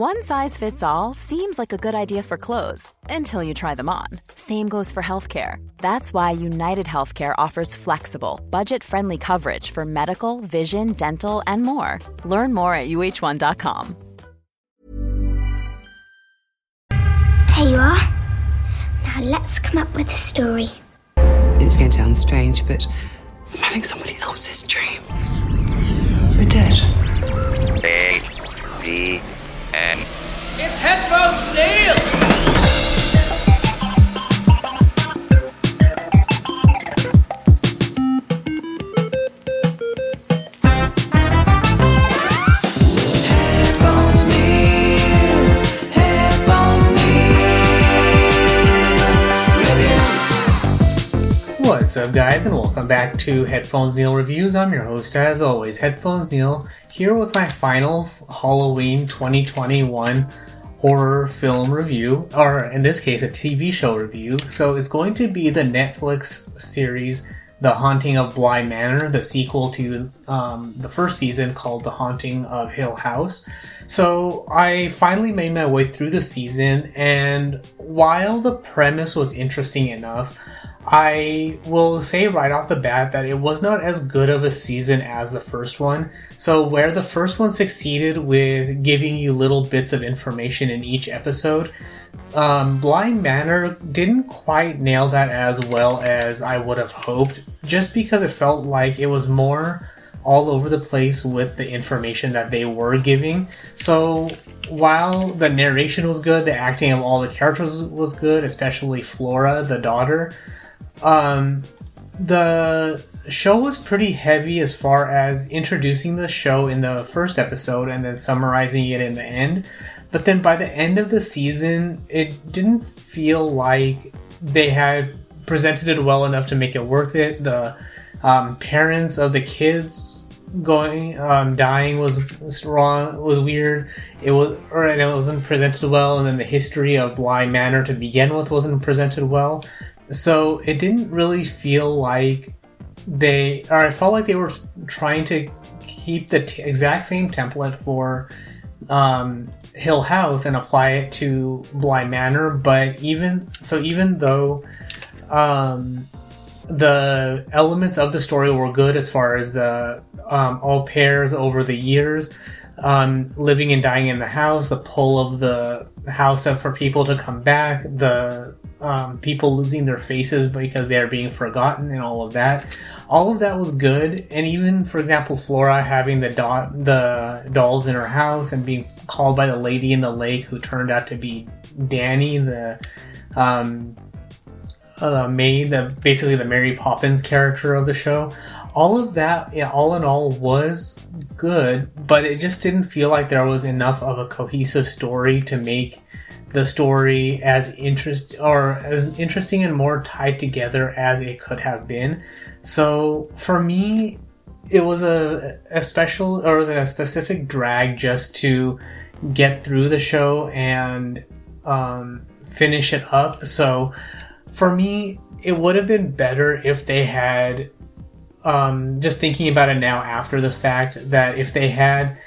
One size fits all seems like a good idea for clothes until you try them on. Same goes for healthcare. That's why United Healthcare offers flexible, budget-friendly coverage for medical, vision, dental, and more. Learn more at uh1.com. There you are. Now let's come up with a story. It's going to sound strange, but I'm having somebody else's dream. We're dead. A What's up, guys, and welcome back to Headphones Neil Reviews. I'm your host, as always, Headphones Neil, here with my final Halloween 2021 horror film review, or in this case, a TV show review. So it's going to be the Netflix series The Haunting of Bly Manor, the sequel to um, the first season called The Haunting of Hill House. So I finally made my way through the season, and while the premise was interesting enough, I will say right off the bat that it was not as good of a season as the first one. So, where the first one succeeded with giving you little bits of information in each episode, um, Bly Manor didn't quite nail that as well as I would have hoped, just because it felt like it was more all over the place with the information that they were giving. So, while the narration was good, the acting of all the characters was good, especially Flora, the daughter um, the show was pretty heavy as far as introducing the show in the first episode and then summarizing it in the end. But then by the end of the season, it didn't feel like they had presented it well enough to make it worth it. The um, parents of the kids going um, dying was wrong was weird it was or and it wasn't presented well and then the history of bly manor to begin with wasn't presented well so it didn't really feel like they or i felt like they were trying to keep the t- exact same template for um, hill house and apply it to bly manor but even so even though um, the elements of the story were good as far as the um, au pairs over the years um, living and dying in the house the pull of the house for people to come back the um, people losing their faces because they are being forgotten and all of that all of that was good and even for example flora having the do- the dolls in her house and being called by the lady in the lake who turned out to be Dani the um, uh, maid, the basically the Mary Poppins character of the show. All of that, yeah, all in all, was good, but it just didn't feel like there was enough of a cohesive story to make the story as interest or as interesting and more tied together as it could have been. So for me, it was a, a special or was it a specific drag just to get through the show and um, finish it up. So for me, it would have been better if they had, um, just thinking about it now after the fact, that if they had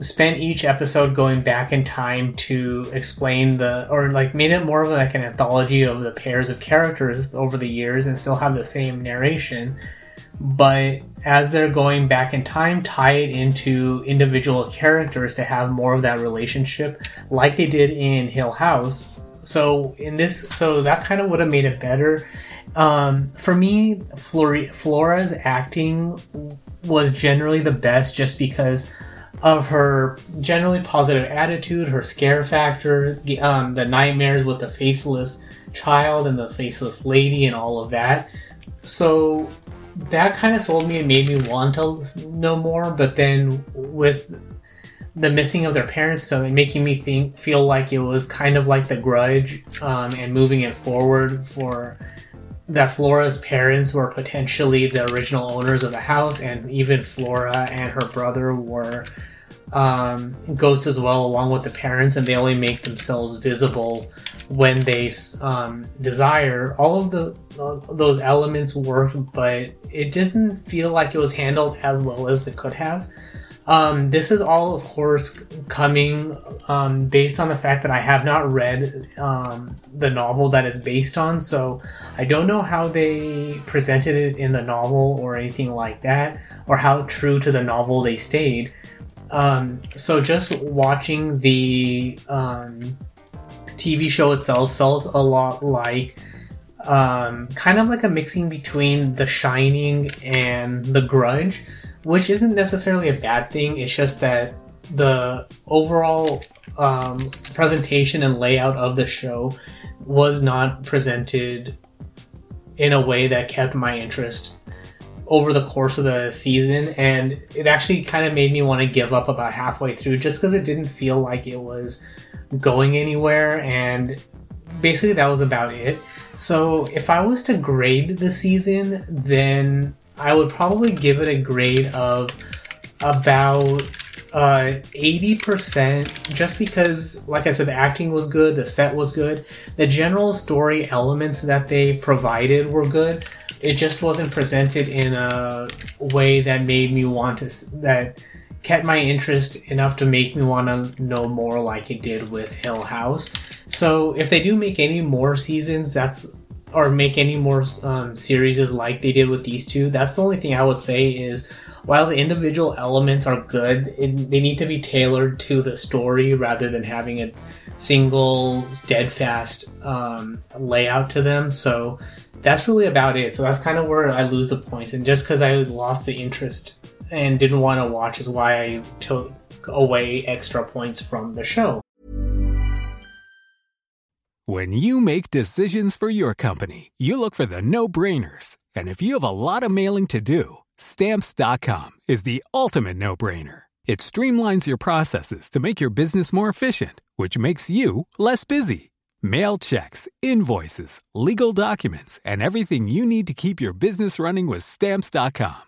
spent each episode going back in time to explain the, or like made it more of like an anthology of the pairs of characters over the years and still have the same narration. But as they're going back in time, tie it into individual characters to have more of that relationship, like they did in Hill House, so in this, so that kind of would have made it better. Um, for me, Flora's acting was generally the best, just because of her generally positive attitude, her scare factor, the, um, the nightmares with the faceless child and the faceless lady, and all of that. So that kind of sold me and made me want to know more. But then with the missing of their parents, so making me think feel like it was kind of like the Grudge, um, and moving it forward for that Flora's parents were potentially the original owners of the house, and even Flora and her brother were um, ghosts as well, along with the parents, and they only make themselves visible when they um, desire. All of the uh, those elements work, but it didn't feel like it was handled as well as it could have. Um, this is all, of course, coming um, based on the fact that I have not read um, the novel that is based on, so I don't know how they presented it in the novel or anything like that, or how true to the novel they stayed. Um, so just watching the um, TV show itself felt a lot like um, kind of like a mixing between The Shining and The Grudge, which isn't necessarily a bad thing. It's just that the overall um, presentation and layout of the show was not presented in a way that kept my interest over the course of the season and it actually kind of made me want to give up about halfway through just because it didn't feel like it was going anywhere and basically that was about it. So if i was to grade the season then i would probably give it a grade of about uh, 80% just because like i said the acting was good the set was good the general story elements that they provided were good. It just wasn't presented in a way that made me want to that kept my interest enough to make me want to know more like it did with hill house so if they do make any more seasons that's or make any more um, series like they did with these two that's the only thing i would say is while the individual elements are good it, they need to be tailored to the story rather than having a single steadfast um, layout to them so that's really about it. So that's kind of where I lose the points. And just because I lost the interest and didn't want to watch is why I took away extra points from the show. When you make decisions for your company, you look for the no brainers. And if you have a lot of mailing to do, stamps.com is the ultimate no brainer. It streamlines your processes to make your business more efficient, which makes you less busy. Mail checks, invoices, legal documents, and everything you need to keep your business running with Stamps.com.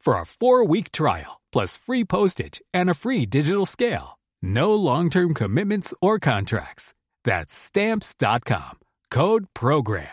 for a 4-week trial plus free postage and a free digital scale. No long-term commitments or contracts. That's stamps.com. Code program.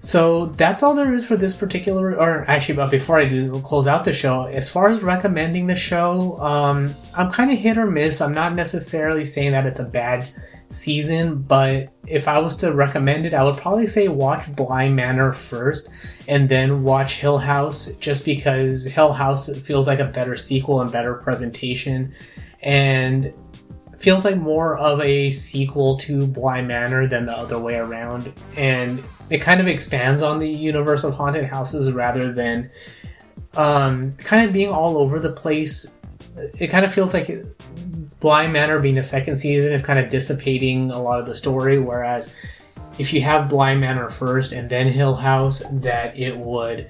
So that's all there is for this particular, or actually, but before I do close out the show, as far as recommending the show, um, I'm kind of hit or miss. I'm not necessarily saying that it's a bad season, but if I was to recommend it, I would probably say watch Bly Manor first and then watch Hill House, just because Hill House feels like a better sequel and better presentation, and feels like more of a sequel to Bly Manor than the other way around, and it kind of expands on the universe of haunted houses rather than um, kind of being all over the place. It kind of feels like Bly Manor being the second season is kind of dissipating a lot of the story, whereas if you have Bly Manor first and then Hill House, that it would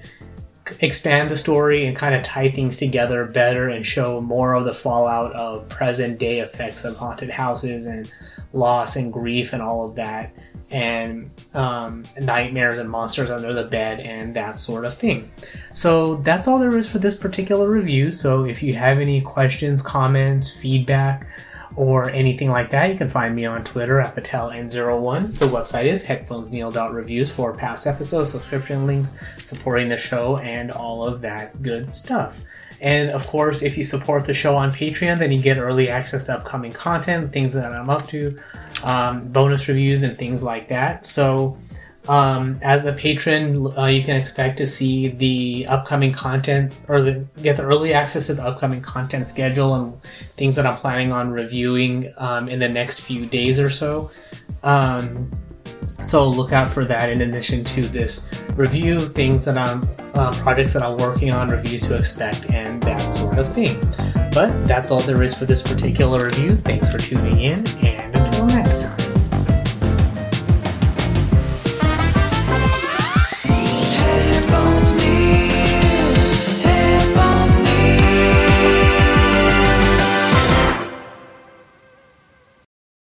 expand the story and kind of tie things together better and show more of the fallout of present day effects of haunted houses and loss and grief and all of that and um, nightmares and monsters under the bed and that sort of thing. So that's all there is for this particular review. So if you have any questions, comments, feedback, or anything like that, you can find me on Twitter at PatelN01. The website is headphonesneil.reviews for past episodes, subscription links, supporting the show, and all of that good stuff. And of course, if you support the show on Patreon, then you get early access to upcoming content, things that I'm up to, um, bonus reviews, and things like that. So Um, as a patron, uh, you can expect to see the upcoming content or the, get the early access to the upcoming content schedule and things that I'm planning on reviewing um, in the next few days or so. Um, so look out for that in addition to this review, things that I'm, uh, projects that I'm working on, reviews to expect, and that sort of thing. But that's all there is for this particular review. Thanks for tuning in and